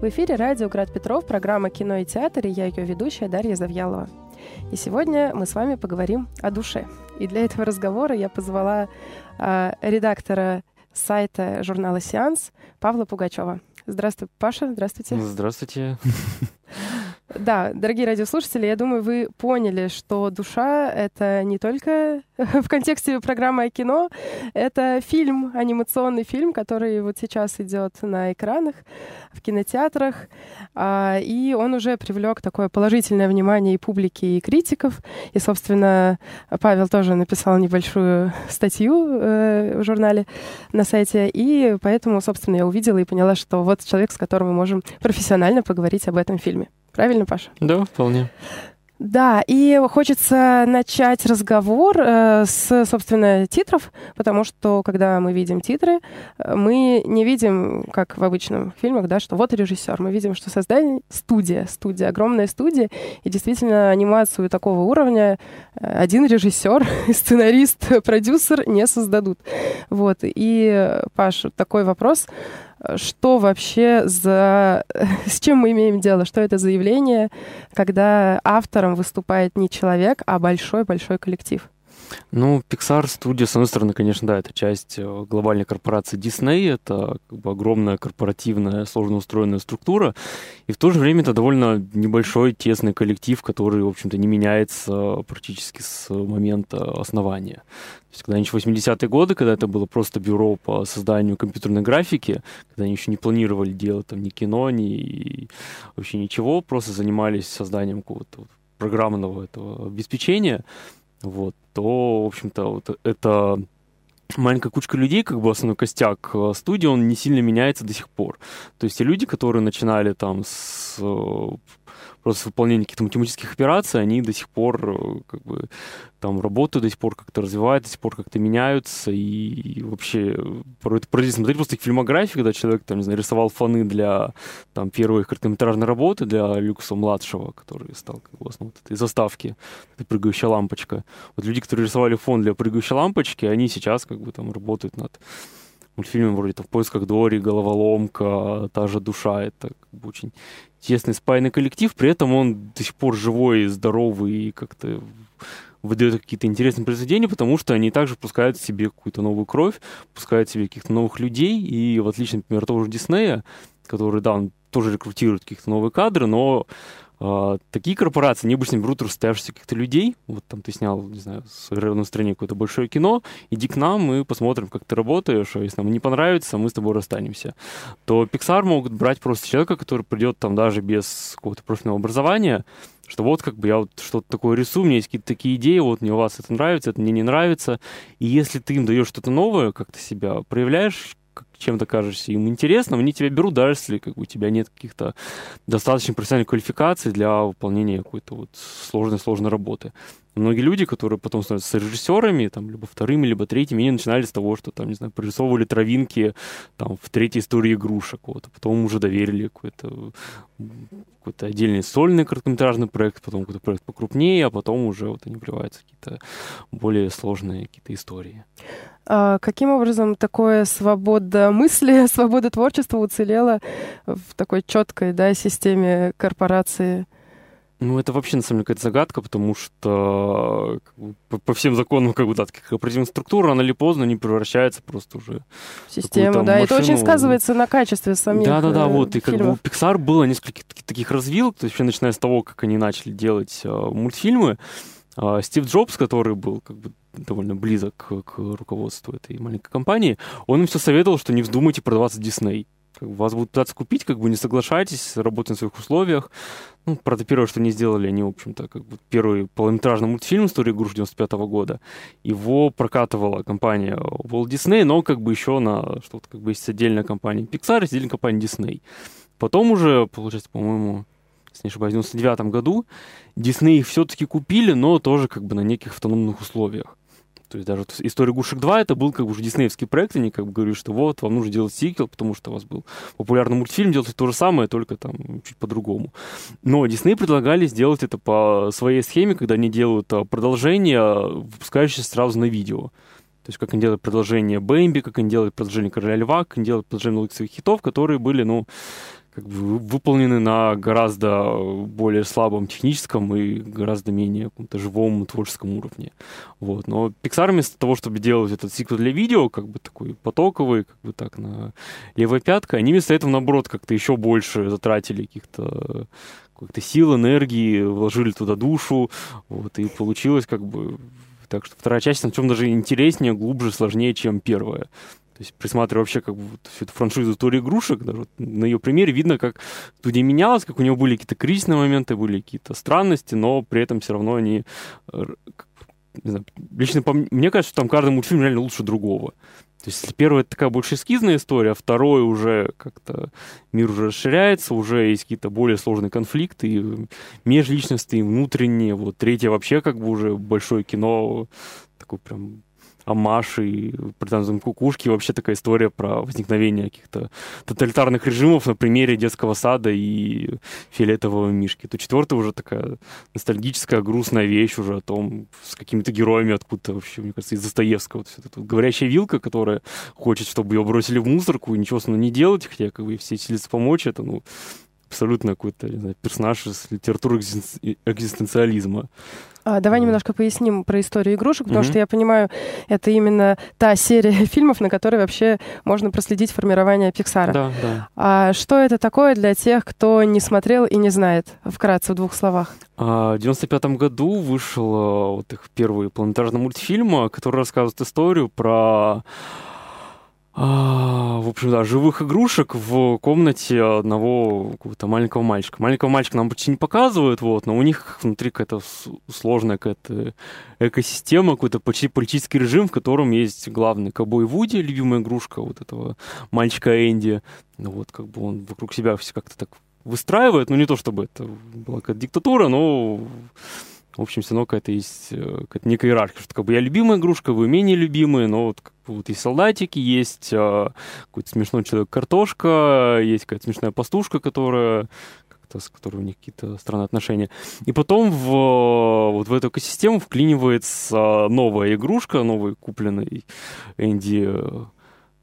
В эфире радио «Град Петров», программа «Кино и театр», и я ее ведущая Дарья Завьялова. И сегодня мы с вами поговорим о душе. И для этого разговора я позвала э, редактора сайта журнала «Сеанс» Павла Пугачева. Здравствуй, Паша. Здравствуйте. Здравствуйте. Да, дорогие радиослушатели, я думаю, вы поняли, что душа — это не только в контексте программы о кино, это фильм, анимационный фильм, который вот сейчас идет на экранах, в кинотеатрах, а, и он уже привлек такое положительное внимание и публики, и критиков. И, собственно, Павел тоже написал небольшую статью э, в журнале на сайте, и поэтому, собственно, я увидела и поняла, что вот человек, с которым мы можем профессионально поговорить об этом фильме. Правильно, Паша? Да, вполне. Да, и хочется начать разговор э, с, собственно, титров, потому что, когда мы видим титры, э, мы не видим, как в обычных фильмах, да, что вот режиссер, мы видим, что создание студия, студия, огромная студия, и действительно анимацию такого уровня э, один режиссер, сценарист, продюсер не создадут. Вот, и, Паш, такой вопрос, что вообще за... С чем мы имеем дело? Что это за явление, когда автором выступает не человек, а большой-большой коллектив? Ну, Pixar студия, с одной стороны, конечно, да, это часть э, глобальной корпорации Disney, это как бы огромная корпоративная, сложно устроенная структура, и в то же время это довольно небольшой, тесный коллектив, который, в общем-то, не меняется практически с момента основания. То есть, когда они 80-е годы, когда это было просто бюро по созданию компьютерной графики, когда они еще не планировали делать там ни кино, ни вообще ничего, просто занимались созданием какого-то программного этого обеспечения, вот, то, в общем-то, вот это маленькая кучка людей, как бы основной костяк э, студии, он не сильно меняется до сих пор. То есть те люди, которые начинали там с э, просто выполнение каких-то математических операций, они до сих пор э, как бы там работают, до сих пор как-то развиваются, до сих пор как-то меняются, и, и вообще порой это смотреть просто фильмографии, когда человек там, не знаю, рисовал фоны для там первой короткометражной работы для Люкса младшего, который стал как бы основой этой заставки, этой прыгающая лампочка. Вот люди, которые рисовали фон для прыгающей лампочки, они сейчас как бы там работают над мультфильмом вроде там «В поисках Дори», «Головоломка», «Та же душа». Это как бы очень тесный спайный коллектив, при этом он до сих пор живой, здоровый и как-то выдает какие-то интересные произведения, потому что они также пускают в себе какую-то новую кровь, пускают в себе каких-то новых людей, и в отличие, например, того же Диснея, который, да, он тоже рекрутирует каких-то новые кадры, но а, такие корпорации, они обычно берут расстоявшихся каких-то людей. Вот там ты снял, не знаю, на стране какое-то большое кино, иди к нам, мы посмотрим, как ты работаешь, а если нам не понравится, мы с тобой расстанемся. То Pixar могут брать просто человека, который придет там даже без какого-то профильного образования, что вот как бы я вот что-то такое рисую, у меня есть какие-то такие идеи, вот мне у вас это нравится, это мне не нравится. И если ты им даешь что-то новое, как ты себя проявляешь, чем-то кажешься им интересным, они тебя берут, даже если как бы, у тебя нет каких-то достаточно профессиональных квалификаций для выполнения какой-то вот сложной-сложной работы. Многие люди, которые потом становятся режиссерами, там, либо вторыми, либо третьими, они начинали с того, что, там, не знаю, прорисовывали травинки там, в третьей истории игрушек, вот, а потом уже доверили какой-то какой-то отдельный сольный короткометражный проект, потом какой-то проект покрупнее, а потом уже вот они вливаются какие-то более сложные какие-то истории. А каким образом такое свобода мысли, свобода творчества уцелела в такой четкой да, системе корпорации? Ну, это вообще, на самом деле, какая-то загадка, потому что по, по всем законам, как бы, да, определенная структура, рано или поздно не превращается просто уже в систему, да, машину. это очень сказывается на качестве самих Да-да-да, э, вот, и фильмов. как бы у Pixar было несколько таких развилок, то есть вообще начиная с того, как они начали делать э, мультфильмы, э, Стив Джобс, который был как бы довольно близок к, руководству этой маленькой компании, он им все советовал, что не вздумайте продаваться Дисней вас будут пытаться купить, как бы не соглашайтесь, работайте на своих условиях. Ну, правда, первое, что они сделали, они, в общем-то, как бы первый полнометражный мультфильм «История игрушек» 95 -го года. Его прокатывала компания Walt Disney, но как бы еще на что-то, как бы есть отдельная компания Pixar, есть отдельная компания Disney. Потом уже, получается, по-моему, если не ошибаюсь, в 99 году Disney их все-таки купили, но тоже как бы на неких автономных условиях. То есть даже «История игрушек 2» это был как бы уже диснеевский проект, они как бы говорили, что вот, вам нужно делать сиквел, потому что у вас был популярный мультфильм, делать то же самое, только там чуть по-другому. Но Дисней предлагали сделать это по своей схеме, когда они делают а, продолжение, выпускающееся сразу на видео. То есть как они делают продолжение Бэмби, как они делают продолжение Короля Льва, как они делают продолжение своих хитов, которые были, ну, как бы выполнены на гораздо более слабом техническом и гораздо менее каком-то живом творческом уровне. Вот. Но Pixar вместо того, чтобы делать этот сиквел для видео, как бы такой потоковый, как бы так на левой пяткой, они вместо этого, наоборот, как-то еще больше затратили каких-то каких-то сил, энергии, вложили туда душу, вот, и получилось как бы так что вторая часть, на чем даже интереснее, глубже, сложнее, чем первая. То есть, присматривая вообще как бы всю эту франшизу истории игрушек, даже вот на ее примере видно, как студия менялась, как у нее были какие-то кризисные моменты, были какие-то странности, но при этом все равно они... Не знаю, лично по мне кажется, что там каждый мультфильм реально лучше другого. То есть, первая такая больше эскизная история, а второй уже как-то мир уже расширяется, уже есть какие-то более сложные конфликты, и межличностные, и внутренние. Вот третья вообще как бы уже большое кино, такой прям Амаш и Партизан Кукушки. Вообще такая история про возникновение каких-то тоталитарных режимов на примере детского сада и фиолетового мишки. То четвертая уже такая ностальгическая, грустная вещь уже о том, с какими-то героями откуда-то вообще, мне кажется, из Достоевского. Вот эта вот говорящая вилка, которая хочет, чтобы ее бросили в мусорку и ничего с ней не делать, хотя как бы все силятся помочь, это, ну, абсолютно какой-то, не знаю, персонаж из литературы экзистенциализма. А, давай немножко поясним про историю игрушек, потому mm-hmm. что я понимаю, это именно та серия фильмов, на которой вообще можно проследить формирование Пиксара. Да, да. А что это такое для тех, кто не смотрел и не знает? Вкратце, в двух словах. А, в 95 году вышел а, вот их первый полнометражный мультфильм, который рассказывает историю про а, в общем, да, живых игрушек в комнате одного какого-то маленького мальчика. Маленького мальчика нам почти не показывают, вот, но у них внутри какая-то сложная какая-то экосистема, какой-то почти политический режим, в котором есть главный ковбой Вуди, любимая игрушка вот этого мальчика Энди. Ну вот, как бы он вокруг себя все как-то так выстраивает, ну не то чтобы это была какая-то диктатура, но в общем, все равно какая-то есть э, какая-то некая иерархия, что как бы я любимая игрушка, вы менее любимые, но вот, как бы, вот есть солдатики, есть а, какой-то смешной человек-картошка, есть какая-то смешная пастушка, которая с которой у них какие-то странные отношения. И потом в, вот в эту экосистему вклинивается новая игрушка, новый купленный Энди э,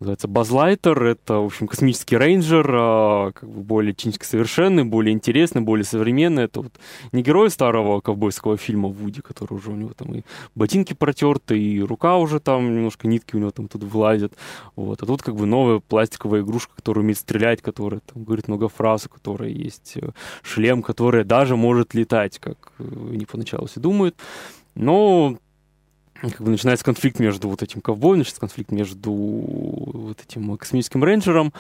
называется Базлайтер. Это, в общем, космический рейнджер, а, как бы более технически совершенный, более интересный, более современный. Это вот не герой старого ковбойского фильма Вуди, который уже у него там и ботинки протерты, и рука уже там немножко нитки у него там тут влазят. Вот. А тут как бы новая пластиковая игрушка, которая умеет стрелять, которая там говорит много фраз, у которой есть э, шлем, который даже может летать, как э, они поначалу все думают. Но как бы начинается конфликт между вот этим ковбоем, начинается конфликт между вот этим космическим рейнджером.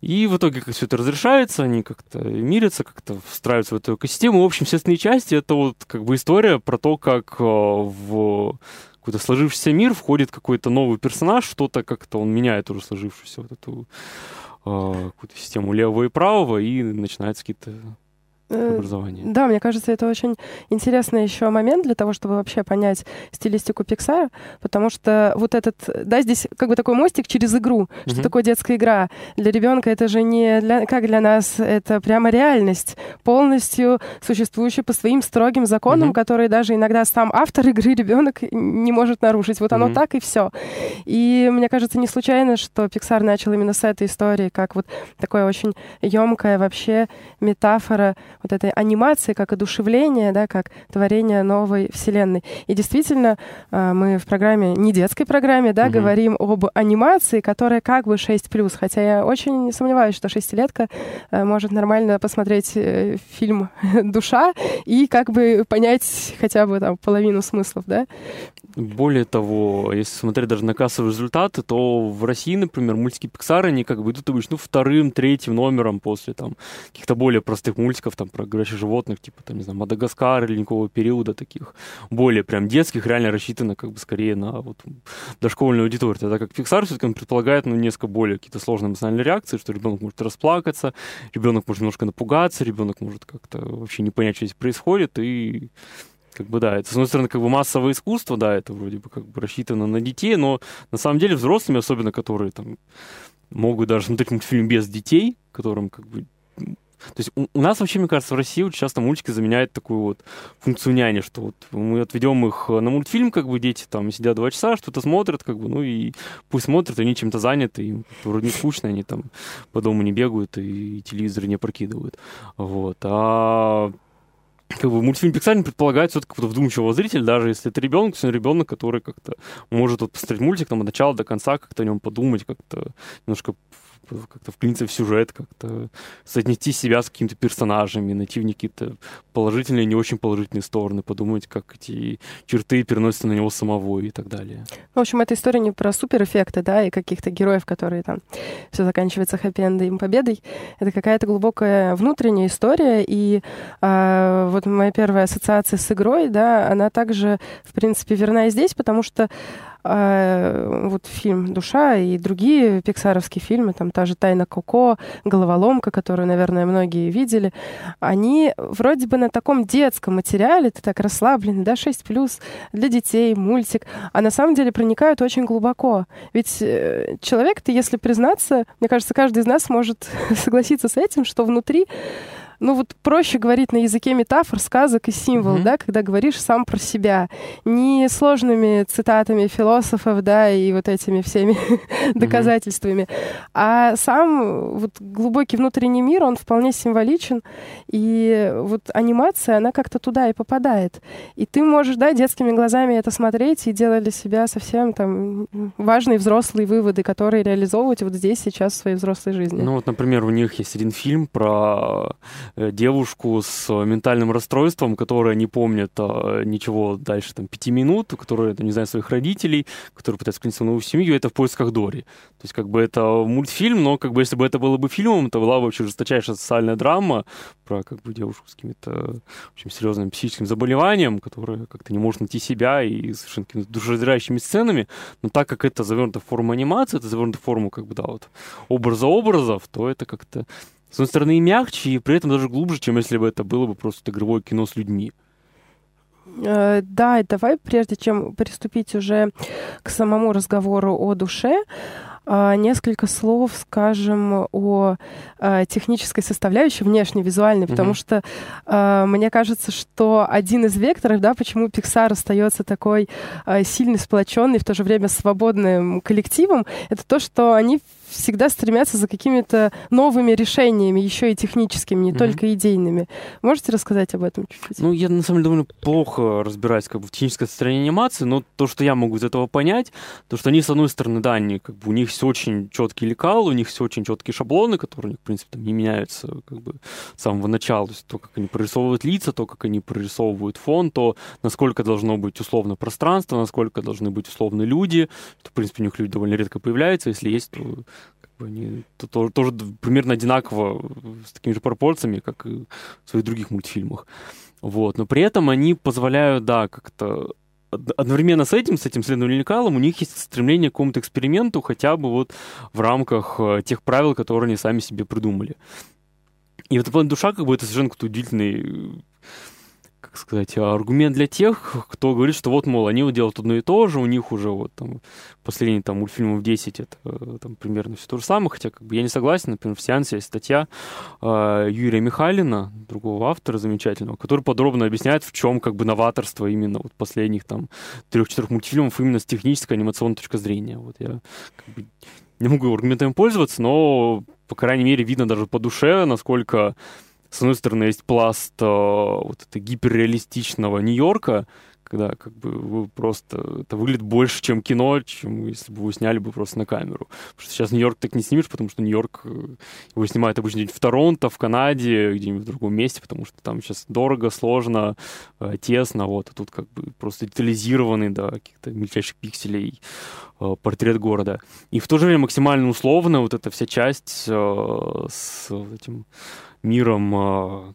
И в итоге как все это разрешается, они как-то мирятся, как-то встраиваются в эту экосистему. В общем, все остальные части — это вот как бы история про то, как э, в какой-то сложившийся мир входит какой-то новый персонаж, что-то как-то он меняет уже сложившуюся вот эту э, какую-то систему левого и правого, и начинаются какие-то образования. Да, мне кажется, это очень интересный еще момент для того, чтобы вообще понять стилистику Пиксара, потому что вот этот, да, здесь как бы такой мостик через игру, mm-hmm. что такое детская игра. Для ребенка это же не для, как для нас, это прямо реальность, полностью существующая по своим строгим законам, mm-hmm. которые даже иногда сам автор игры ребенок не может нарушить. Вот оно mm-hmm. так и все. И мне кажется, не случайно, что Пиксар начал именно с этой истории, как вот такое очень емкая вообще метафора вот этой анимации как одушевление, да, как творение новой вселенной. И действительно, а, мы в программе, не детской программе, да, угу. говорим об анимации, которая как бы 6+, хотя я очень сомневаюсь, что шестилетка а, может нормально посмотреть э, фильм «Душа» и как бы понять хотя бы там половину смыслов, да. Более того, если смотреть даже на кассовые результаты, то в России, например, мультики Pixar, они как бы идут обычно ну, вторым, третьим номером после там каких-то более простых мультиков, там, про говорящих животных, типа, там, не знаю, Мадагаскар или никакого периода таких, более прям детских, реально рассчитано как бы скорее на вот дошкольную аудиторию. Тогда как Pixar все-таки предполагает, ну, несколько более какие-то сложные эмоциональные реакции, что ребенок может расплакаться, ребенок может немножко напугаться, ребенок может как-то вообще не понять, что здесь происходит, и как бы да, это, с одной стороны, как бы массовое искусство, да, это вроде бы как бы рассчитано на детей, но на самом деле взрослыми, особенно которые там могут даже смотреть мультфильм без детей, которым как бы То есть у, у нас вообще, мне кажется, в России очень часто мультики заменяют такую вот функцию няни, что вот мы отведем их на мультфильм, как бы дети там сидят два часа, что-то смотрят, как бы, ну и пусть смотрят, они чем-то заняты, им вроде не скучно, они там по дому не бегают и, и телевизор не прокидывают. Вот. А как бы мультфильм Pixar предполагает все-таки какого-то вдумчивого зрителя, даже если это ребенок, то ребенок, который как-то может вот посмотреть мультик там от начала до конца, как-то о нем подумать, как-то немножко как-то вклиниться в сюжет, как-то соотнести себя с какими-то персонажами, найти в них какие-то положительные и не очень положительные стороны, подумать, как эти черты переносятся на него самого и так далее. В общем, эта история не про суперэффекты, да, и каких-то героев, которые там все заканчивается хэппи-эндом победой. Это какая-то глубокая внутренняя история, и э, вот моя первая ассоциация с игрой, да, она также, в принципе, верна и здесь, потому что вот фильм «Душа» и другие пиксаровские фильмы, там та же «Тайна Коко», «Головоломка», которую, наверное, многие видели, они вроде бы на таком детском материале, ты так расслабленный, да, 6+, для детей, мультик, а на самом деле проникают очень глубоко. Ведь э, человек-то, если признаться, мне кажется, каждый из нас может согласиться с этим, что внутри ну вот проще говорить на языке метафор, сказок и символ, mm-hmm. да, когда говоришь сам про себя, не сложными цитатами философов, да, и вот этими всеми mm-hmm. доказательствами, а сам вот глубокий внутренний мир, он вполне символичен, и вот анимация, она как-то туда и попадает. И ты можешь, да, детскими глазами это смотреть и делать для себя совсем там важные взрослые выводы, которые реализовывать вот здесь, сейчас в своей взрослой жизни. Ну вот, например, у них есть один фильм про девушку с ментальным расстройством, которая не помнит а, ничего дальше там пяти минут, которая там, не знает своих родителей, которая пытается принести новую семью, это в поисках Дори. То есть как бы это мультфильм, но как бы если бы это было бы фильмом, это была вообще жесточайшая социальная драма про как бы девушку с каким-то очень серьезным психическим заболеванием, которая как-то не может найти себя и совершенно какими-то душераздирающими сценами, но так как это завернуто в форму анимации, это завернуто в форму как бы, да, вот образа образов, то это как-то с одной стороны, и мягче, и при этом даже глубже, чем если бы это было бы просто игровое кино с людьми. Э, да, давай, прежде чем приступить уже к самому разговору о душе, э, несколько слов скажем о э, технической составляющей, внешней, визуальной, mm-hmm. потому что мне кажется, что один из векторов, да, почему Pixar остается такой сильный, сплоченный, в то же время свободным коллективом, это то, что они всегда стремятся за какими-то новыми решениями, еще и техническими, не mm-hmm. только идейными. Можете рассказать об этом чуть-чуть? Ну, я на самом деле довольно плохо разбираюсь как бы в технической стороне анимации, но то, что я могу из этого понять, то, что они, с одной стороны, да, они как бы у них все очень четкий лекал, у них все очень четкие шаблоны, которые у них, в принципе, там не меняются как бы с самого начала. То есть то, как они прорисовывают лица, то, как они прорисовывают фон, то, насколько должно быть условно пространство, насколько должны быть условно люди, что, в принципе, у них люди довольно редко появляются, если есть, то они тоже, тоже примерно одинаково с такими же пропорциями, как и в своих других мультфильмах. Вот. Но при этом они позволяют, да, как-то одновременно с этим, с этим следованием лекалом, у них есть стремление к какому-то эксперименту, хотя бы вот в рамках э, тех правил, которые они сами себе придумали. И в этом плане душа, как бы, это совершенно удивительный как сказать, аргумент для тех, кто говорит, что вот, мол, они вот делают одно и то же, у них уже вот там последние там мультфильмов 10 это там примерно все то же самое, хотя как бы я не согласен, например, в сеансе есть статья э, Юрия Михайлина, другого автора замечательного, который подробно объясняет, в чем как бы новаторство именно вот последних там трех-четырех мультфильмов именно с технической анимационной точки зрения. Вот я как бы не могу аргументами пользоваться, но, по крайней мере, видно даже по душе, насколько с одной стороны, есть пласт э, вот это гиперреалистичного Нью-Йорка, когда как бы просто это выглядит больше, чем кино, чем если бы вы сняли бы просто на камеру. Потому что сейчас Нью-Йорк так не снимешь, потому что Нью-Йорк э, его снимают обычно где-нибудь в Торонто, в Канаде, где-нибудь в другом месте, потому что там сейчас дорого, сложно, э, тесно, вот, а тут как бы просто детализированный до каких-то мельчайших пикселей портрет города. И в то же время максимально условно вот эта вся часть с этим миром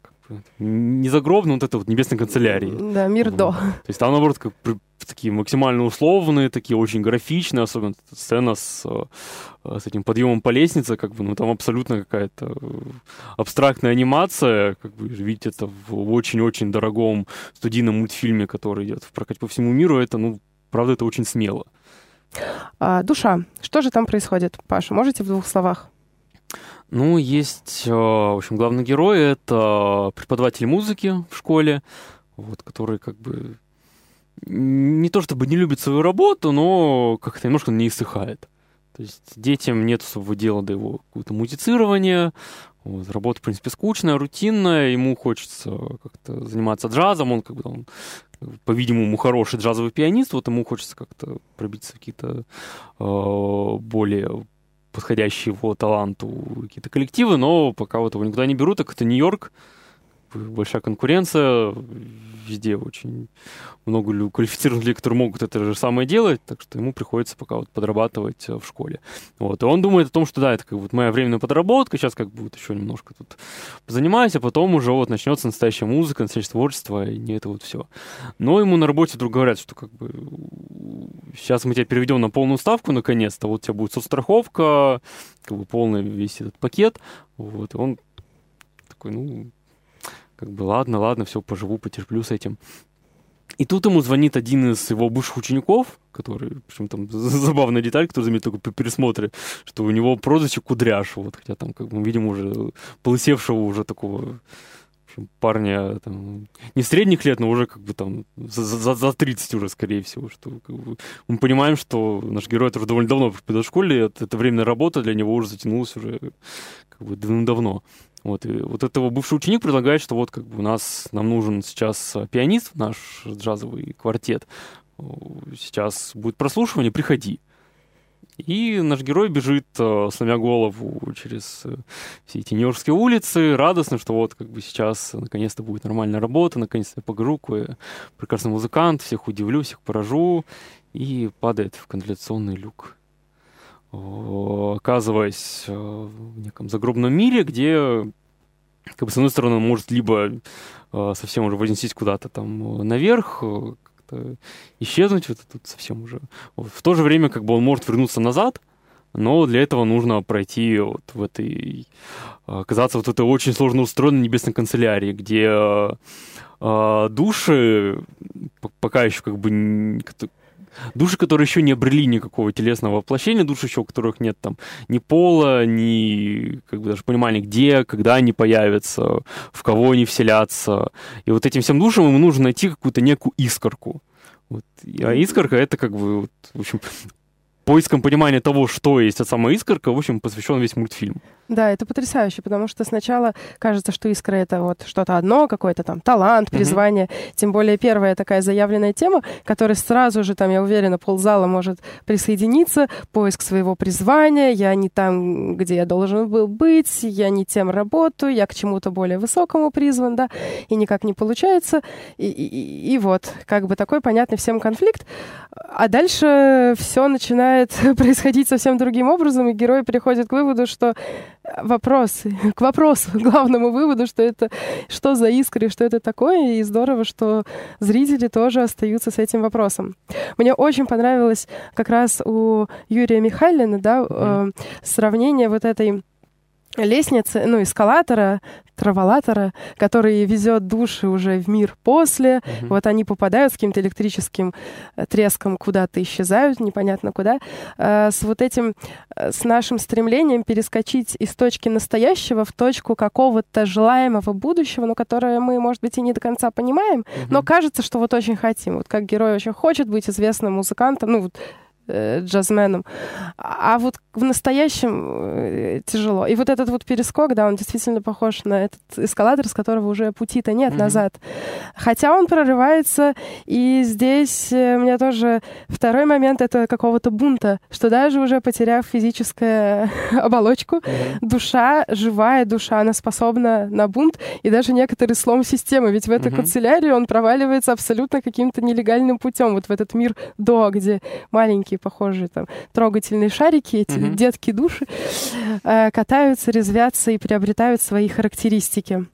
не загробным, вот это вот небесной канцелярии. Да, мир вот. до. То есть там, наоборот, как, такие максимально условные, такие очень графичные, особенно сцена с, а, с этим подъемом по лестнице, как бы, ну, там абсолютно какая-то абстрактная анимация, как бы, видите это в очень-очень дорогом студийном мультфильме, который идет в прокате по всему миру, это, ну, правда, это очень смело. А, душа. Что же там происходит, Паша? Можете в двух словах? Ну, есть, в общем, главный герой — это преподаватель музыки в школе, вот, который как бы не то чтобы не любит свою работу, но как-то немножко не иссыхает. То есть детям нет особого дела до его какого-то музицирования. Вот, работа, в принципе, скучная, рутинная. Ему хочется как-то заниматься джазом. Он, как бы, он, по-видимому, хороший джазовый пианист. Вот ему хочется как-то пробиться в какие-то э, более подходящие его таланту какие-то коллективы, но пока вот его никуда не берут, так это Нью-Йорк, большая конкуренция, везде очень много квалифицированных людей, которые могут это же самое делать, так что ему приходится пока вот подрабатывать э, в школе. Вот. И он думает о том, что да, это как вот моя временная подработка, сейчас как бы вот еще немножко тут занимаюсь, а потом уже вот начнется настоящая музыка, настоящее творчество, и не это вот все. Но ему на работе вдруг говорят, что как бы сейчас мы тебя переведем на полную ставку наконец-то, вот у тебя будет соцстраховка, как бы полный весь этот пакет, вот, и он такой, ну, как бы ладно, ладно, все, поживу, потерплю с этим. И тут ему звонит один из его бывших учеников, который, причем там забавная деталь, который заметил только при пересмотре, что у него прозвище Кудряш, вот, хотя там, как мы видим, уже полысевшего уже такого парня там, не средних лет, но уже как бы там за, за, за 30 уже, скорее всего. Что, как бы, мы понимаем, что наш герой это уже довольно давно в школе, это, это временная работа для него уже затянулась уже как бы давно. Вот, и вот этого бывший ученик предлагает, что вот как бы у нас, нам нужен сейчас пианист, наш джазовый квартет, сейчас будет прослушивание, приходи. И наш герой бежит, э, сломя голову через э, все эти нью-йоркские улицы, радостно, что вот как бы сейчас наконец-то будет нормальная работа, наконец-то я покажу, прекрасный музыкант, всех удивлю, всех поражу, и падает в канализационный люк оказываясь э, в неком загробном мире, где, как бы, с одной стороны, он может либо э, совсем уже вознестись куда-то там наверх, э, как-то исчезнуть, вот тут совсем уже. В то же время, как бы, он может вернуться назад, но для этого нужно пройти вот в этой, оказаться вот в этой очень сложно устроенной небесной канцелярии, где души пока еще как бы Души, которые еще не обрели никакого телесного воплощения, души еще, у которых нет там ни пола, ни как бы даже понимания, где, когда они появятся, в кого они вселятся. И вот этим всем душам ему нужно найти какую-то некую искорку. Вот. А искорка это как бы, вот, в общем, поиском понимания того, что есть эта самая искорка, в общем, посвящен весь мультфильм. Да, это потрясающе, потому что сначала кажется, что искра это вот что-то одно, какой-то там талант, призвание. Mm-hmm. Тем более первая такая заявленная тема, которая сразу же, там, я уверена, ползала может присоединиться, поиск своего призвания, я не там, где я должен был быть, я не тем работаю, я к чему-то более высокому призван, да, и никак не получается. И, и, и вот, как бы такой понятный всем конфликт. А дальше все начинает происходить совсем другим образом, и герой приходит к выводу, что вопрос, к вопросу, к главному выводу, что это, что за искры, что это такое, и здорово, что зрители тоже остаются с этим вопросом. Мне очень понравилось как раз у Юрия Михайлина, да, э, сравнение вот этой лестницы, ну, эскалатора, траволатора, который везет души уже в мир после. Mm-hmm. Вот они попадают с каким-то электрическим э, треском куда-то, исчезают, непонятно куда. Э, с вот этим, э, с нашим стремлением перескочить из точки настоящего в точку какого-то желаемого будущего, но которое мы, может быть, и не до конца понимаем, mm-hmm. но кажется, что вот очень хотим. Вот как герой очень хочет быть известным музыкантом, ну, вот джазменом. А вот в настоящем э, тяжело. И вот этот вот перескок, да, он действительно похож на этот эскалатор, с которого уже пути-то нет mm-hmm. назад. Хотя он прорывается, и здесь э, у меня тоже второй момент это какого-то бунта, что даже уже потеряв физическую оболочку, mm-hmm. душа, живая душа, она способна на бунт, и даже некоторый слом системы, ведь в этой mm-hmm. канцелярии он проваливается абсолютно каким-то нелегальным путем, вот в этот мир до, где маленькие похожие там трогательные шарики, эти mm-hmm. детки души, э, катаются, резвятся и приобретают свои характеристики.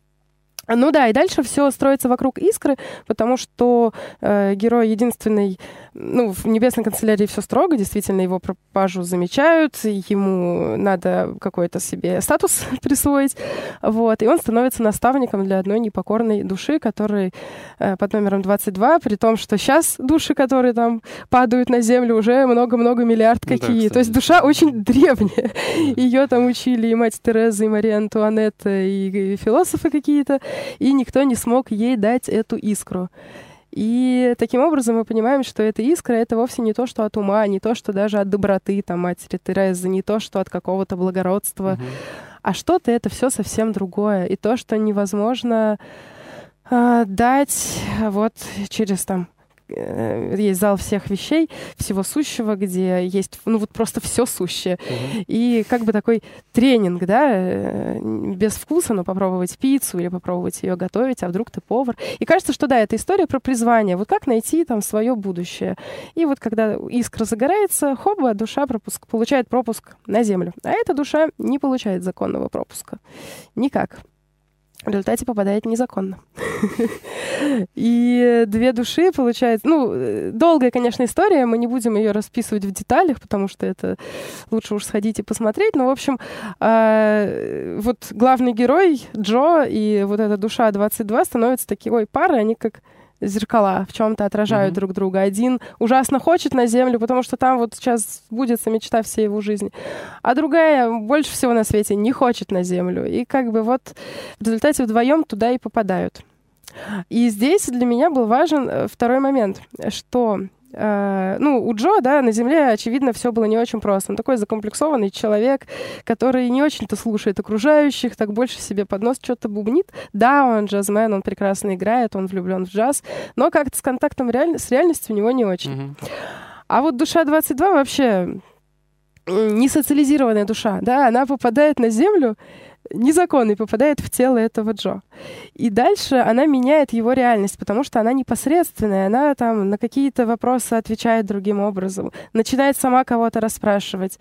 Ну да, и дальше все строится вокруг искры, потому что э, герой единственный, ну, в небесной канцелярии все строго, действительно его пропажу замечают, ему надо какой-то себе статус присвоить, вот, и он становится наставником для одной непокорной души, который э, под номером 22, при том, что сейчас души, которые там падают на землю, уже много-много миллиард какие, да, то есть душа очень древняя, ее там учили и мать Тереза, и Мария Антуанетта, и, и философы какие-то, и никто не смог ей дать эту искру. И таким образом мы понимаем, что эта искра — это вовсе не то, что от ума, не то, что даже от доброты там, матери Терезы, не то, что от какого-то благородства, угу. а что-то это все совсем другое. И то, что невозможно э, дать вот через там есть зал всех вещей, всего сущего, где есть, ну вот просто все сущее. Угу. И как бы такой тренинг, да, э, без вкуса, но попробовать пиццу или попробовать ее готовить, а вдруг ты повар. И кажется, что да, это история про призвание. Вот как найти там свое будущее. И вот когда искра загорается, хоба, душа пропуск, получает пропуск на землю. А эта душа не получает законного пропуска. Никак в результате попадает незаконно. И две души, получается... Ну, долгая, конечно, история, мы не будем ее расписывать в деталях, потому что это лучше уж сходить и посмотреть. Но, в общем, а, вот главный герой Джо и вот эта душа 22 становятся такой парой, они как зеркала в чем-то отражают mm-hmm. друг друга. Один ужасно хочет на землю, потому что там вот сейчас сбудется мечта всей его жизни. А другая больше всего на свете не хочет на землю. И как бы вот в результате вдвоем туда и попадают. И здесь для меня был важен э, второй момент, что Uh, ну, у Джо, да, на Земле, очевидно, все было не очень просто. Он такой закомплексованный человек, который не очень-то слушает окружающих, так больше себе под нос что-то бубнит. Да, он джазмен, он прекрасно играет, он влюблен в джаз, но как-то с контактом реаль... с реальностью у него не очень. Mm-hmm. А вот душа 22 вообще не социализированная душа, да, она попадает на Землю, незаконный попадает в тело этого Джо. И дальше она меняет его реальность, потому что она непосредственная, она там на какие-то вопросы отвечает другим образом, начинает сама кого-то расспрашивать.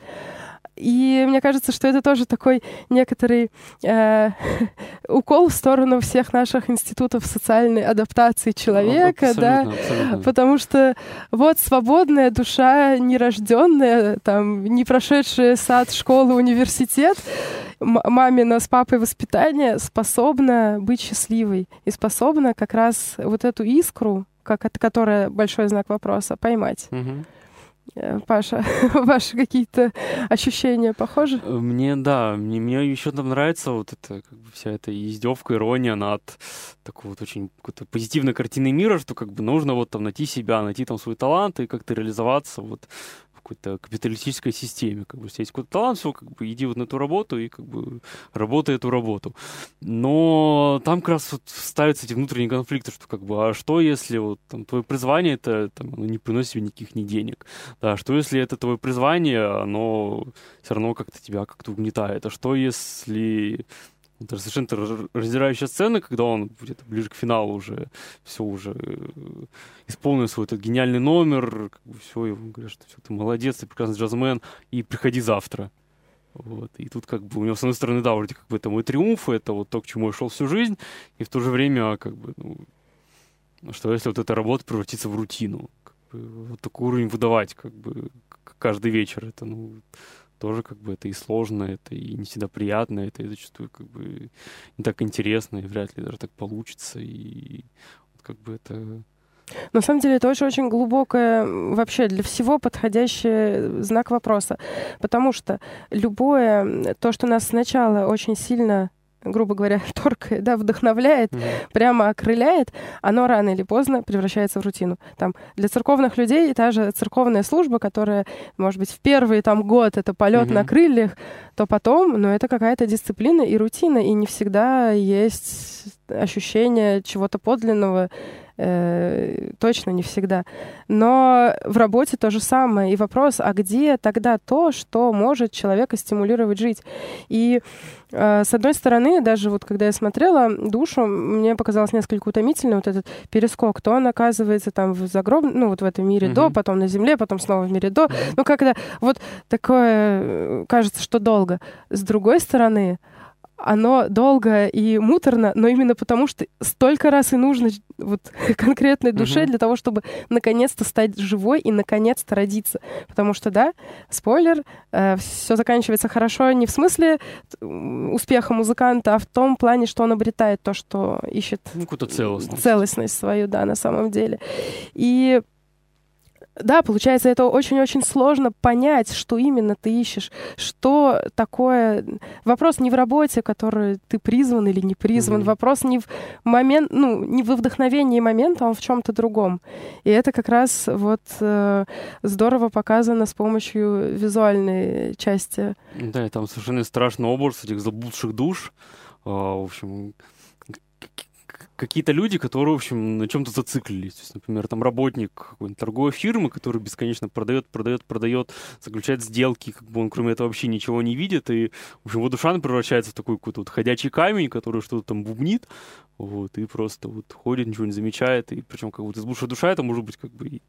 И мне кажется, что это тоже такой некоторый э, укол в сторону всех наших институтов социальной адаптации человека, абсолютно, да, абсолютно. потому что вот свободная душа, нерожденная, там, не прошедшая сад, школу, университет, мамина с папой воспитание способна быть счастливой и способна как раз вот эту искру, как, которая большой знак вопроса, поймать. Угу. Паша, ваши какие-то ощущения похожи? Э, мне, да, мне, мне еще там нравится вот эта как бы вся эта издевка, ирония над такой вот очень какой-то позитивной картиной мира, что как бы нужно вот там найти себя, найти там свой талант и как-то реализоваться вот какой-то капиталистической системе. Как бы, если есть какой-то талант, все, как бы иди вот на эту работу и как бы работай эту работу. Но там как раз вот ставятся эти внутренние конфликты, что как бы, а что если вот там твое призвание это там, оно не приносит тебе никаких ни денег? Да, что если это твое призвание, оно все равно как-то тебя как-то угнетает? А что если это совершенно раздирающая сцена, когда он где-то ближе к финалу уже все уже э, исполнил свой этот гениальный номер, как бы все, ему говорят, что все, ты молодец, ты прекрасный джазмен, и приходи завтра. Вот. И тут как бы у него, с одной стороны, да, вроде как бы это мой триумф, это вот то, к чему я шел всю жизнь, и в то же время, как бы, ну, что если вот эта работа превратится в рутину? Как бы, вот такой уровень выдавать, как бы, каждый вечер, это, ну, тоже как бы это и сложно, это и не всегда приятно, это и зачастую как бы не так интересно, и вряд ли даже так получится, и вот как бы это... На самом деле это очень-очень глубокое, вообще для всего подходящий знак вопроса, потому что любое, то, что нас сначала очень сильно грубо говоря, торкает, да, вдохновляет, mm-hmm. прямо окрыляет, оно рано или поздно превращается в рутину. Там для церковных людей та же церковная служба, которая, может быть, в первый там год это полет mm-hmm. на крыльях, то потом, ну, это какая-то дисциплина и рутина, и не всегда есть ощущение чего-то подлинного, э, точно не всегда. Но в работе то же самое. И вопрос, а где тогда то, что может человека стимулировать жить? И э, с одной стороны, даже вот когда я смотрела душу, мне показалось несколько утомительно вот этот перескок. То он оказывается там в загроб... ну вот в этом мире mm-hmm. до, потом на земле, потом снова в мире до. Mm-hmm. Ну когда вот такое э, кажется, что долго. С другой стороны, оно долго и муторно, но именно потому, что столько раз и нужно вот конкретной душе mm-hmm. для того, чтобы наконец-то стать живой и наконец-то родиться. Потому что, да, спойлер, э, все заканчивается хорошо не в смысле успеха музыканта, а в том плане, что он обретает то, что ищет. Ну, какую-то целостность. Целостность свою, да, на самом деле. И да, получается, это очень-очень сложно понять, что именно ты ищешь, что такое... Вопрос не в работе, которую ты призван или не призван, mm-hmm. вопрос не в момент, ну, не во вдохновении момента, а в чем-то другом. И это как раз вот э, здорово показано с помощью визуальной части. Да, и там совершенно страшный образ этих заблудших душ. А, в общем, какие-то люди, которые, в общем, на чем-то зациклились. То есть, например, там работник какой-нибудь торговой фирмы, который бесконечно продает, продает, продает, заключает сделки, как бы он кроме этого вообще ничего не видит, и, в общем, его душа превращается в такой какой-то вот ходячий камень, который что-то там бубнит, вот, и просто вот ходит, ничего не замечает, и причем как будто избушая душа, это может быть как бы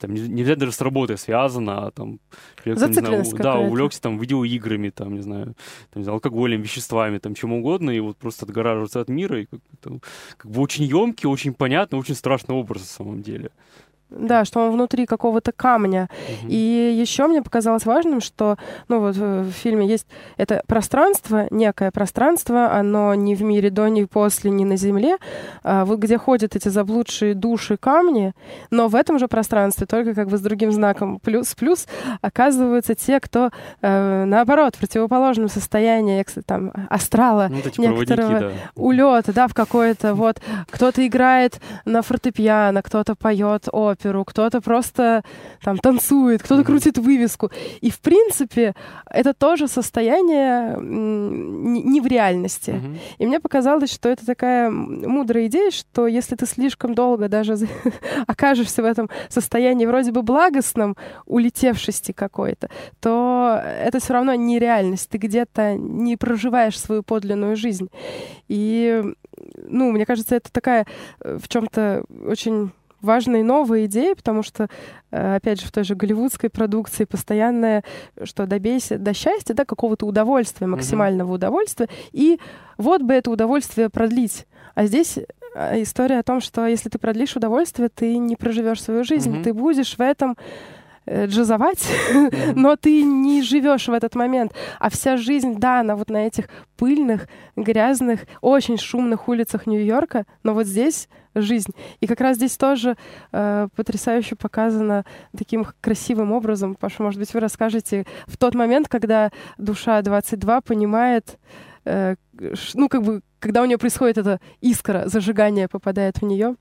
там не, не даже с работой связано, а там человек, не знаю, да, увлекся там видеоиграми, там, не знаю, там, не знаю, алкоголем, веществами, там, чем угодно, и вот просто отгораживается от мира, и как, там, как бы очень емкий, очень понятный, очень страшный образ на самом деле. Да, что он внутри какого-то камня. Угу. И еще мне показалось важным, что, ну вот в фильме есть это пространство, некое пространство, оно не в мире до, ни после, ни на земле, а вот где ходят эти заблудшие души камни, но в этом же пространстве, только как бы с другим знаком плюс-плюс, оказываются те, кто э, наоборот, в противоположном состоянии, там, астрала, ну, некоторого да. улета, да, в какое-то вот, кто-то играет на фортепиано, кто-то поет оперу, оперу, кто-то просто там танцует, кто-то крутит вывеску. И, в принципе, это тоже состояние не в реальности. Mm-hmm. И мне показалось, что это такая мудрая идея, что если ты слишком долго даже окажешься в этом состоянии вроде бы благостном, улетевшести какой-то, то это все равно не реальность. Ты где-то не проживаешь свою подлинную жизнь. И, ну, мне кажется, это такая э, в чем-то очень важные новые идеи, потому что, э, опять же, в той же голливудской продукции постоянное, что добейся до счастья, да, какого-то удовольствия, максимального mm-hmm. удовольствия, и вот бы это удовольствие продлить. А здесь э, история о том, что если ты продлишь удовольствие, ты не проживешь свою жизнь, mm-hmm. ты будешь в этом Э, джазовать, mm-hmm. но ты не живешь в этот момент. А вся жизнь, да, она вот на этих пыльных, грязных, очень шумных улицах Нью-Йорка, но вот здесь жизнь. И как раз здесь тоже э, потрясающе показано таким красивым образом. Паша, может быть, вы расскажете в тот момент, когда душа 22 понимает, э, ну, как бы, когда у нее происходит эта искра, зажигание попадает в нее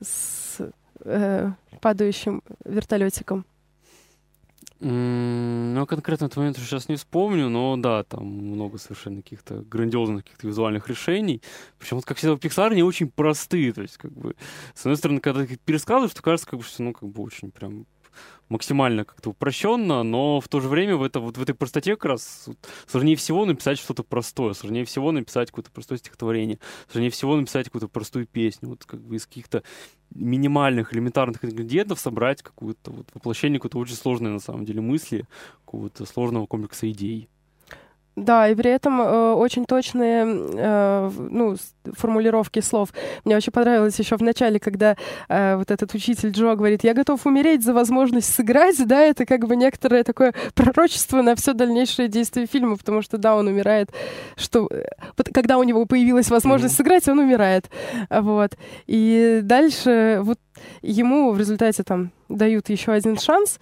с э, падающим вертолетиком. Ну, конкретно этот момент сейчас не вспомню, но да, там много совершенно каких-то грандиозных каких-то визуальных решений. Причем, вот, как всегда, в Pixar они очень простые. То есть, как бы, с одной стороны, когда ты пересказываешь, то кажется, как бы, что, ну, как бы очень прям максимально как-то упрощенно, но в то же время в, это, вот в этой простоте как раз сложнее всего написать что-то простое, сложнее всего написать какое-то простое стихотворение, сложнее всего написать какую-то простую песню, вот как бы из каких-то минимальных, элементарных ингредиентов собрать какое-то вот воплощение какой-то очень сложной на самом деле мысли, какого-то сложного комплекса идей. Да, и при этом э, очень точные э, ну, формулировки слов. Мне очень понравилось еще в начале, когда э, вот этот учитель Джо говорит, я готов умереть за возможность сыграть, да, это как бы некоторое такое пророчество на все дальнейшее действие фильма, потому что, да, он умирает, что э, когда у него появилась возможность mm-hmm. сыграть, он умирает, вот. И дальше вот ему в результате там дают еще один шанс,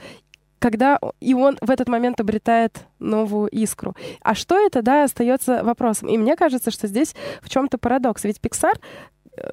когда и он в этот момент обретает новую искру. А что это, да, остается вопросом. И мне кажется, что здесь в чем-то парадокс. Ведь Pixar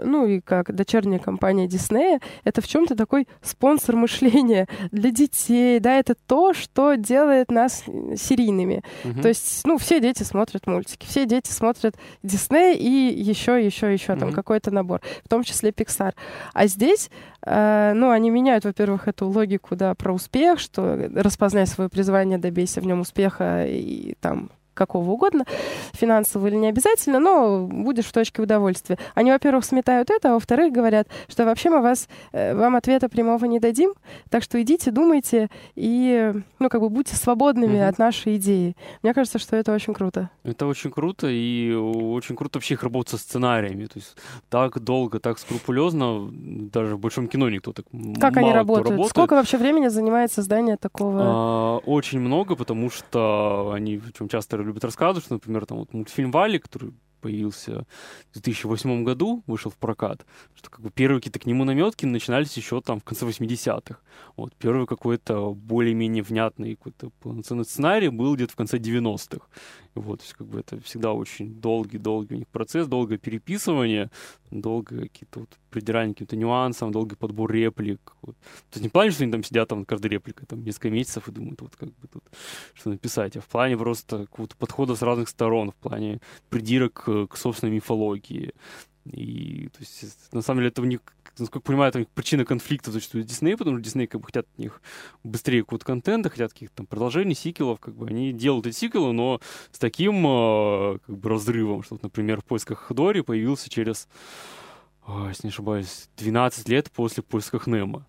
ну и как дочерняя компания Диснея, это в чем-то такой спонсор мышления для детей, да, это то, что делает нас серийными. Угу. То есть, ну, все дети смотрят мультики, все дети смотрят Дисней и еще, еще, еще там угу. какой-то набор, в том числе Pixar. А здесь, э, ну, они меняют, во-первых, эту логику, да, про успех, что распознай свое призвание, добейся в нем успеха и там какого угодно, финансового или не обязательно, но будешь в точке удовольствия. Они, во-первых, сметают это, а во-вторых, говорят, что вообще мы вас, э, вам ответа прямого не дадим, так что идите, думайте и, ну, как бы будьте свободными mm-hmm. от нашей идеи. Мне кажется, что это очень круто. Это очень круто, и очень круто вообще их работать со сценариями. То есть так долго, так скрупулезно, даже в большом кино никто так Как они работают? работает. Сколько вообще времени занимает создание такого? А, очень много, потому что они в чем часто любят рассказывать, что, например, там вот мультфильм «Вали», который появился в 2008 году, вышел в прокат, что как бы первые какие-то к нему наметки начинались еще там в конце 80-х. Вот, первый какой-то более-менее внятный какой-то полноценный сценарий был где-то в конце 90-х. Вот, то есть как бы это всегда очень долгий-долгий у них процесс, долгое переписывание, долгое какие-то вот придирание к каким-то нюансам, долгий подбор реплик. Вот. То есть не в плане, что они там сидят, там каждая реплика там несколько месяцев и думают, вот как бы тут что написать, а в плане просто какого-то подхода с разных сторон, в плане придирок к, собственной мифологии. И то есть, на самом деле, это у них насколько я понимаю, это причина конфликта зачастую Дисней, потому что Дисней как бы хотят от них быстрее какого-то контента, хотят каких-то там продолжений, сиквелов, как бы они делают эти сиквелы, но с таким э, как бы разрывом, что, например, в поисках Дори появился через, э, если не ошибаюсь, 12 лет после поисках Немо.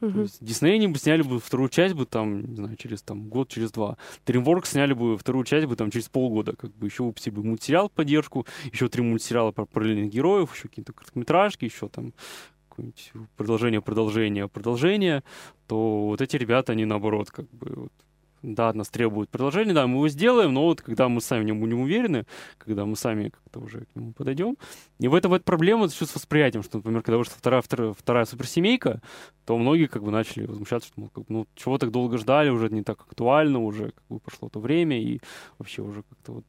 Uh-huh. Дисней они бы сняли бы вторую часть бы там, не знаю, через там год, через два. DreamWorks сняли бы вторую часть бы там через полгода, как бы еще выпустили бы мультсериал поддержку, еще три мультсериала про параллельных героев, еще какие-то короткометражки, еще там продолжение, продолжение, продолжение, то вот эти ребята, они наоборот, как бы, вот, да, от нас требуют продолжения, да, мы его сделаем, но вот когда мы сами в нем будем уверены, когда мы сами как-то уже к нему подойдем, и в этом вот проблема с восприятием, что, например, когда вышла вторая, вторая, вторая суперсемейка, то многие как бы начали возмущаться, что, мол, как, ну, чего так долго ждали, уже не так актуально, уже как бы прошло то время, и вообще уже как-то вот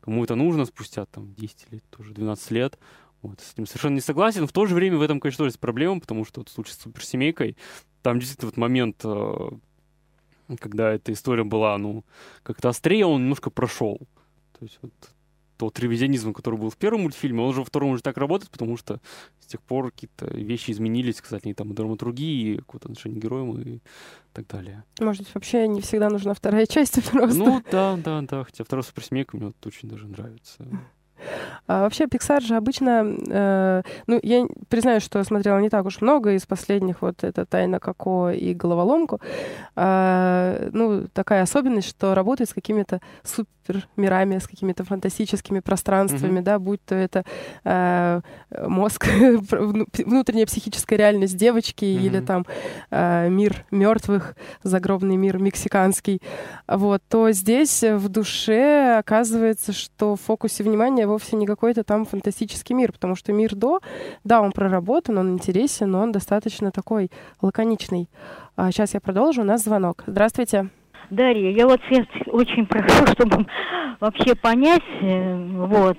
кому это нужно спустя там 10 лет, тоже 12 лет, вот, с этим совершенно не согласен. В то же время в этом, конечно, тоже есть проблема, потому что вот в случае с суперсемейкой, там действительно вот момент, э, когда эта история была, ну, как-то острее, он немножко прошел. То есть вот тот ревизионизм, который был в первом мультфильме, он уже во втором уже так работает, потому что с тех пор какие-то вещи изменились, кстати, и там и драматургии, и какое-то отношение к героям и так далее. Может быть, вообще не всегда нужна вторая часть просто. Ну, да, да, да, хотя второй суперсемейка мне вот очень даже нравится. А вообще, Pixar же обычно, э, ну, я признаю, что смотрела не так уж много из последних, вот это «Тайна Коко» и «Головоломку». Э, ну, такая особенность, что работает с какими-то супер мирами, с какими-то фантастическими пространствами, mm-hmm. да, будь то это э, мозг, внутренняя психическая реальность девочки mm-hmm. или там э, мир мертвых, загробный мир мексиканский, вот, то здесь в душе оказывается, что в фокусе внимания вовсе не какой-то там фантастический мир, потому что мир до, да, он проработан, он интересен, но он достаточно такой лаконичный. А сейчас я продолжу, у нас звонок. Здравствуйте. Дарья, я вот сейчас очень прошу, чтобы вообще понять, э, вот,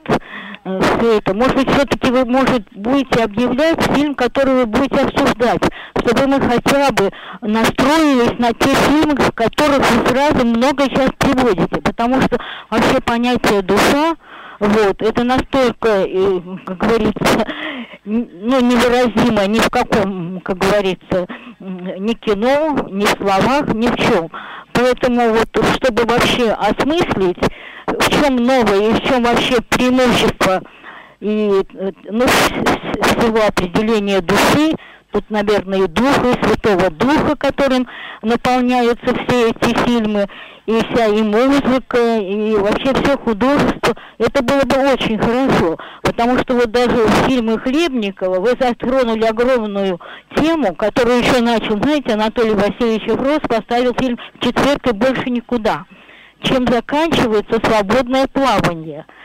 э, все это. Может быть, все-таки вы, может, будете объявлять фильм, который вы будете обсуждать, чтобы мы хотя бы настроились на те фильмы, в которых вы сразу много сейчас приводите, потому что вообще понятие душа, вот, это настолько, э, как говорится, ну, невыразимо ни в каком, как говорится, ни кино, ни в словах, ни в чем. Поэтому вот, чтобы вообще осмыслить, в чем новое и в чем вообще преимущество и э, ну, всего определения души, тут, наверное, и Духа, и Святого Духа, которым наполняются все эти фильмы, и вся и музыка, и вообще все художество. Это было бы очень хорошо, потому что вот даже в фильме Хлебникова вы затронули огромную тему, которую еще начал, знаете, Анатолий Васильевич Еврос поставил фильм «В четверг и больше никуда», чем заканчивается свободное плавание –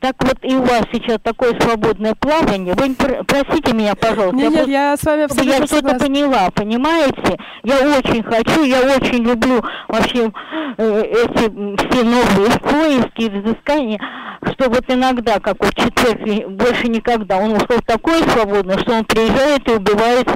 так вот и у вас сейчас такое свободное плавание. Вы простите меня, пожалуйста. Нет, я, нет, я с вами абсолютно Я что-то поняла, понимаете? Я очень хочу, я очень люблю вообще э, эти все новые поиски, взыскания, что вот иногда, как вот четверг, больше никогда, он ушел такой свободный, что он приезжает и убивает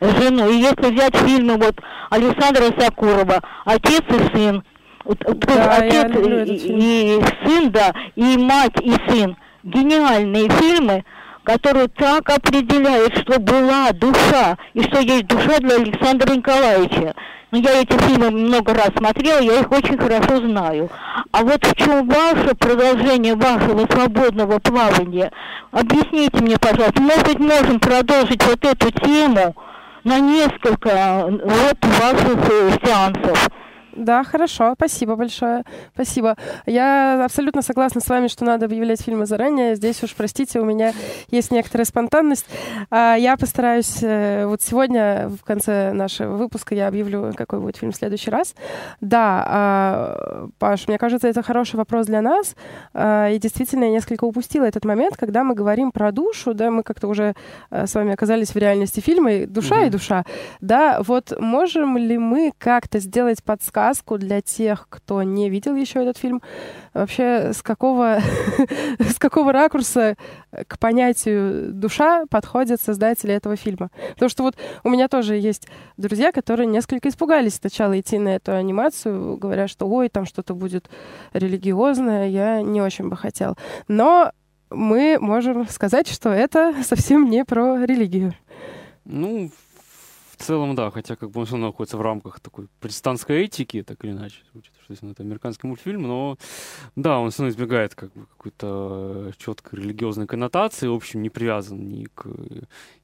жену. И если взять фильмы вот Александра Сакурова «Отец и сын», да, отец и, и сын, да, и мать, и сын. Гениальные фильмы, который так определяет, что была душа, и что есть душа для Александра Николаевича. Но ну, я эти фильмы много раз смотрела, я их очень хорошо знаю. А вот в чем ваше продолжение вашего свободного плавания? Объясните мне, пожалуйста, может быть, можем продолжить вот эту тему на несколько вот ваших э, сеансов? Да, хорошо, спасибо большое. Спасибо. Я абсолютно согласна с вами, что надо объявлять фильмы заранее. Здесь уж, простите, у меня есть некоторая спонтанность. А, я постараюсь... Э, вот сегодня, в конце нашего выпуска, я объявлю, какой будет фильм в следующий раз. Да, а, Паш, мне кажется, это хороший вопрос для нас. А, и действительно, я несколько упустила этот момент, когда мы говорим про душу, да, мы как-то уже э, с вами оказались в реальности фильма, душа mm-hmm. и душа. Да, вот можем ли мы как-то сделать подсказку подсказку для тех, кто не видел еще этот фильм. Вообще, с какого, с какого ракурса к понятию душа подходят создатели этого фильма? Потому что вот у меня тоже есть друзья, которые несколько испугались сначала идти на эту анимацию, говоря, что ой, там что-то будет религиозное, я не очень бы хотел. Но мы можем сказать, что это совсем не про религию. Ну, в целом, да, хотя как бы он находится в рамках такой протестантской этики, так или иначе, учитывая, что это американский мультфильм, но да, он все равно избегает как бы какой-то четкой религиозной коннотации, в общем, не привязан ни к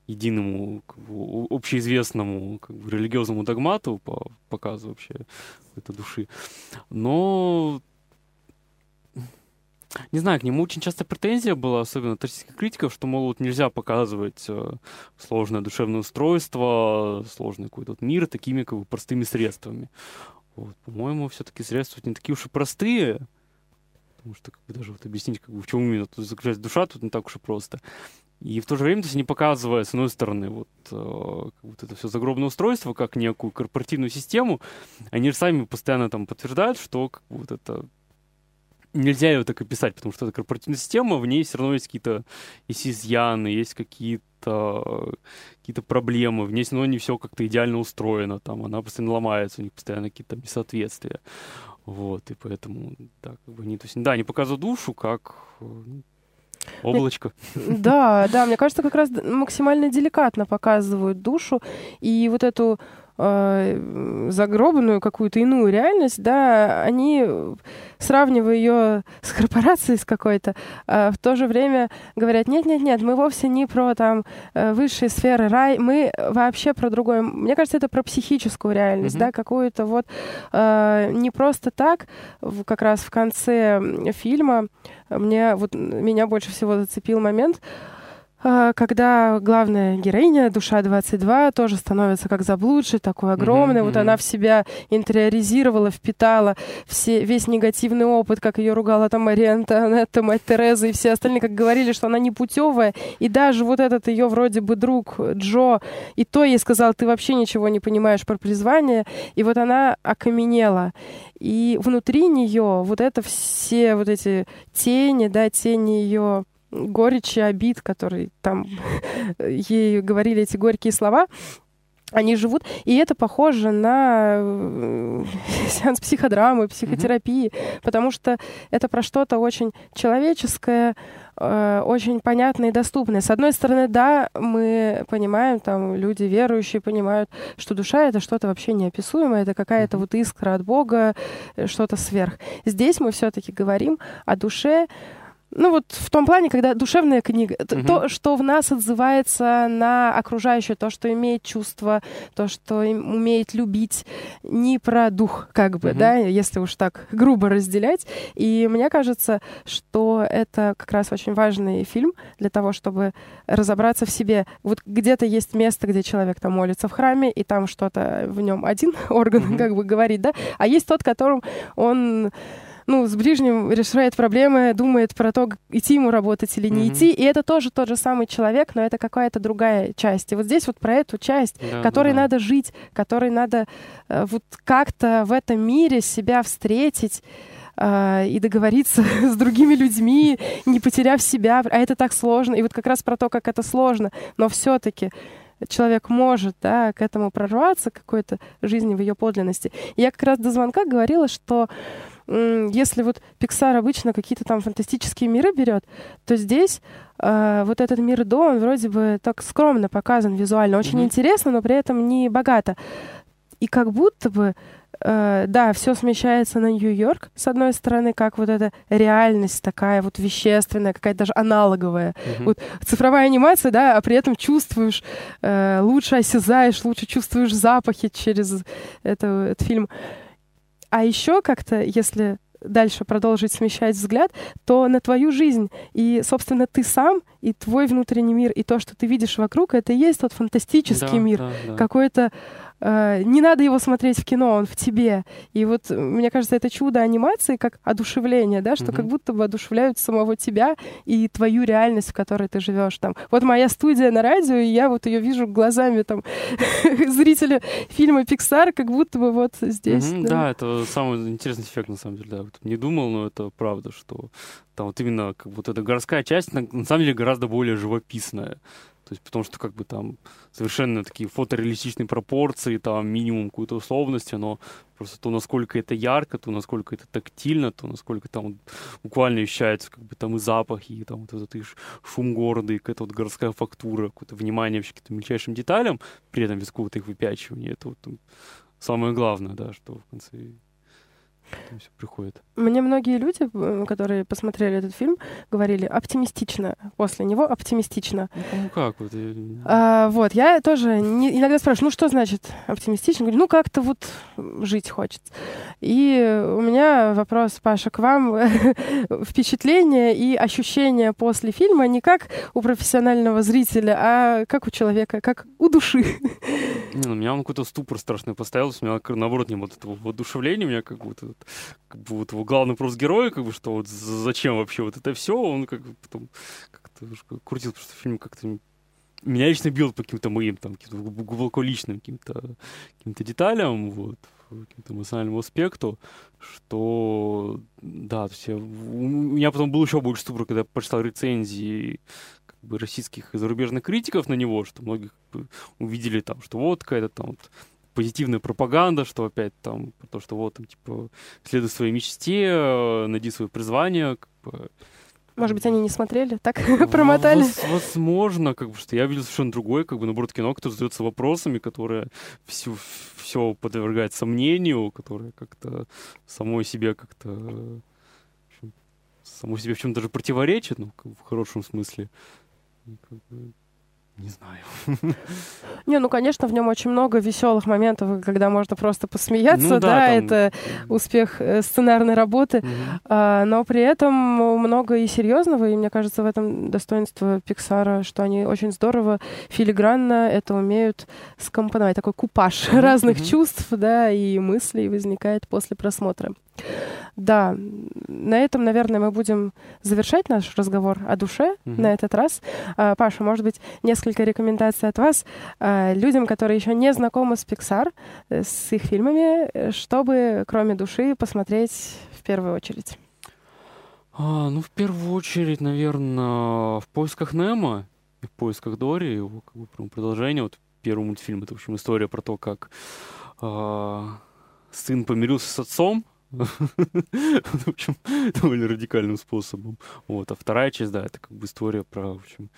единому как бы, общеизвестному как бы, религиозному догмату по показу вообще этой души. Но не знаю, к нему очень часто претензия была, особенно российских критиков, что, мол, вот нельзя показывать э, сложное душевное устройство, сложный какой-то вот мир такими как бы простыми средствами. Вот, по-моему, все-таки средства не такие уж и простые, потому что как бы, даже вот объяснить, как бы, в чем именно тут заключается душа, тут не так уж и просто. И в то же время, то есть, не показывая, с одной стороны, вот, э, вот это все загробное устройство, как некую корпоративную систему, они же сами постоянно там подтверждают, что как вот это нельзя ее так описать, потому что это корпоративная система, в ней все равно есть какие-то есть изъяны, есть какие-то какие-то проблемы, в ней все равно не все как-то идеально устроено, там она постоянно ломается, у них постоянно какие-то несоответствия. Вот, и поэтому, да, как бы они, то есть, да, они показывают душу как ну, облачко. Да, да, мне кажется, как раз максимально деликатно показывают душу, и вот эту э, загробанную какую-то иную реальность, да, они, сравнивая ее с корпорацией с какой-то, э, в то же время говорят, нет-нет-нет, мы вовсе не про там э, высшие сферы, рай, мы вообще про другое. Мне кажется, это про психическую реальность, mm-hmm. да, какую-то вот э, не просто так, как раз в конце фильма мне вот меня больше всего зацепил момент, когда главная героиня, душа 22, тоже становится как заблудшей, такой огромной. Mm-hmm, вот она в себя интериоризировала, впитала все, весь негативный опыт, как ее ругала там Мария Антонетта, мать Тереза и все остальные, как говорили, что она непутевая. И даже вот этот ее вроде бы друг Джо, и то ей сказал, ты вообще ничего не понимаешь про призвание. И вот она окаменела. И внутри нее вот это все вот эти тени, да, тени ее горечи, обид, которые там ей говорили эти горькие слова, они живут, и это похоже на э, сеанс психодрамы, психотерапии, mm-hmm. потому что это про что-то очень человеческое, э, очень понятное и доступное. С одной стороны, да, мы понимаем, там люди верующие понимают, что душа это что-то вообще неописуемое, это какая-то вот искра от Бога, э, что-то сверх. Здесь мы все-таки говорим о душе, ну вот в том плане, когда душевная книга, угу. то, что в нас отзывается на окружающее, то, что имеет чувство, то, что умеет любить, не про дух, как бы, угу. да, если уж так грубо разделять. И мне кажется, что это как раз очень важный фильм для того, чтобы разобраться в себе. Вот где-то есть место, где человек там молится в храме, и там что-то в нем один орган, угу. как бы говорит, да, а есть тот, которым он ну, с ближним решает проблемы, думает про то, идти ему работать или не mm-hmm. идти. И это тоже тот же самый человек, но это какая-то другая часть. И вот здесь вот про эту часть, да, которой да. надо жить, которой надо э, вот как-то в этом мире себя встретить э, и договориться с другими людьми, не потеряв себя. А это так сложно. И вот как раз про то, как это сложно. Но все-таки человек может да, к этому прорваться, к какой-то жизни в ее подлинности. И я как раз до звонка говорила, что если вот Pixar обычно какие-то там фантастические миры берет, то здесь э, вот этот мир до, он вроде бы так скромно показан визуально, очень mm-hmm. интересно, но при этом не богато. И как будто бы э, да, все смещается на Нью-Йорк, с одной стороны, как вот эта реальность такая вот вещественная, какая-то даже аналоговая. Mm-hmm. Вот цифровая анимация, да, а при этом чувствуешь, э, лучше осязаешь, лучше чувствуешь запахи через это, этот фильм. А еще как-то, если дальше продолжить смещать взгляд, то на твою жизнь. И, собственно, ты сам, и твой внутренний мир, и то, что ты видишь вокруг, это и есть тот фантастический да, мир. Да, да. Какой-то не надо его смотреть в кино, он в тебе. И вот, мне кажется, это чудо анимации как одушевление, да, что mm-hmm. как будто бы одушевляют самого тебя и твою реальность, в которой ты живешь там. Вот моя студия на радио, и я вот ее вижу глазами там зрителя фильма Pixar, как будто бы вот здесь. Mm-hmm, да. да, это самый интересный эффект, на самом деле, да. Не думал, но это правда, что там вот именно как вот эта городская часть, на, на самом деле, гораздо более живописная. То есть потому что как бы там совершенно такие фотореалистичные пропорции, там минимум какой-то условности, но просто то, насколько это ярко, то, насколько это тактильно, то, насколько там буквально ощущается как бы там и запахи, и там вот этот и шум города, и какая-то вот городская фактура, какое-то внимание вообще к каким-то мельчайшим деталям, при этом без какого-то их выпячивания. Это вот там, самое главное, да, что в конце там все приходит. Мне многие люди, которые посмотрели этот фильм, говорили оптимистично. После него оптимистично. Ну, ну как вот? А, вот, я тоже не, иногда спрашиваю, ну что значит оптимистично? Говорю, ну как-то вот жить хочется. И у меня вопрос, Паша, к вам. Впечатление и ощущения после фильма не как у профессионального зрителя, а как у человека, как у души. Не, ну, меня он какой-то ступор страшный поставил, у меня наоборот не было этого воодушевления, у меня как будто как бы вот его главный вопрос героя, как бы, что вот зачем вообще вот это все, он как бы потом как-то крутил, потому что фильм как-то меня лично бил по каким-то моим там каким-то глубоко личным каким-то каким-то деталям, вот, каким-то эмоциональному аспекту, что да, то есть я, у меня потом был еще больше ступор, когда я прочитал рецензии как бы, российских и зарубежных критиков на него, что многие как бы, увидели там, что вот какая-то там вот, позитивная пропаганда, что опять там, то, что вот там, типа, следуй своей мечте, э, найди свое призвание, как бы, может быть, они не смотрели, так промотали? Возможно, как бы, что я видел совершенно другое, как бы, наоборот, кино, которое задается вопросами, которое все, все подвергает сомнению, которое как-то самой себе как-то самой себе в чем-то даже противоречит, ну, в хорошем смысле. И, как бы, не знаю. Не, ну, конечно, в нем очень много веселых моментов, когда можно просто посмеяться, ну, да, да там... это успех э, сценарной работы, угу. а, но при этом много и серьезного, и мне кажется, в этом достоинство Пиксара, что они очень здорово, филигранно это умеют скомпоновать, такой купаж угу, разных угу. чувств, да, и мыслей возникает после просмотра. Да, на этом, наверное, мы будем завершать наш разговор о душе mm-hmm. на этот раз. А, Паша, может быть, несколько рекомендаций от вас а, людям, которые еще не знакомы с Pixar, э, с их фильмами, чтобы, кроме души, посмотреть в первую очередь. А, ну, в первую очередь, наверное, в поисках Немо и в поисках Дори, его как бы, продолжение. Вот первый мультфильм это, в общем, история про то, как э, сын помирился с отцом, в общем, довольно радикальным способом. Вот. А вторая часть, да, это как бы история про, в общем,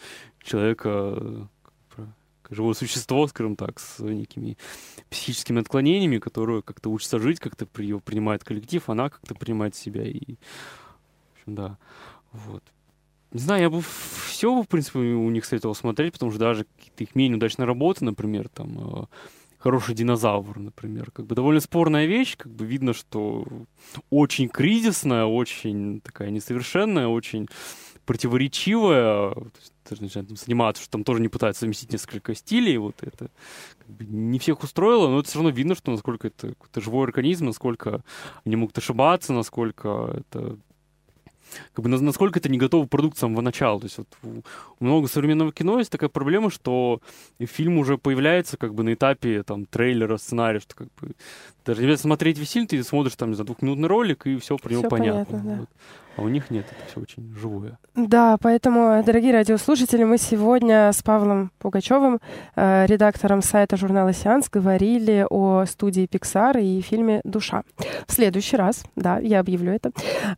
человека, про живое существо, скажем так, с некими психическими отклонениями, которое как-то учится жить, как-то его принимает коллектив, она как-то принимает себя. И, в общем, да, вот. Не знаю, я бы все, в принципе, у них советовал смотреть, потому что даже какие-то их менее удачные работы, например, там, э, хороший динозавр, например. Как бы довольно спорная вещь, как бы видно, что очень кризисная, очень такая несовершенная, очень противоречивая. Даже начинают там заниматься, что там тоже не пытаются совместить несколько стилей. Вот это как бы не всех устроило, но это все равно видно, что насколько это какой-то живой организм, насколько они могут ошибаться, насколько это как бы насколько это не готовый продукт с самого начала. То есть вот у много современного кино есть такая проблема, что фильм уже появляется как бы на этапе там трейлера, сценария, что как бы даже не смотреть весь фильм, ты смотришь там, за двухминутный ролик, и все про него все понятно. понятно да. вот. А у них нет, это все очень живое. Да, поэтому, дорогие радиослушатели, мы сегодня с Павлом Пугачевым, э, редактором сайта журнала «Сеанс», говорили о студии Pixar и фильме «Душа». В следующий раз, да, я объявлю это,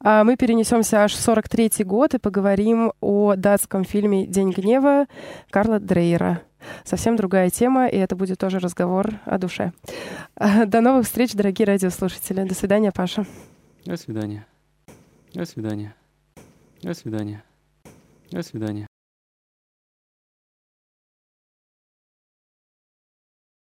э, мы перенесемся аж в 43 год и поговорим о датском фильме «День гнева» Карла Дрейера. Совсем другая тема, и это будет тоже разговор о душе. До новых встреч, дорогие радиослушатели. До свидания, Паша. До свидания. До свидания. До свидания. До свидания.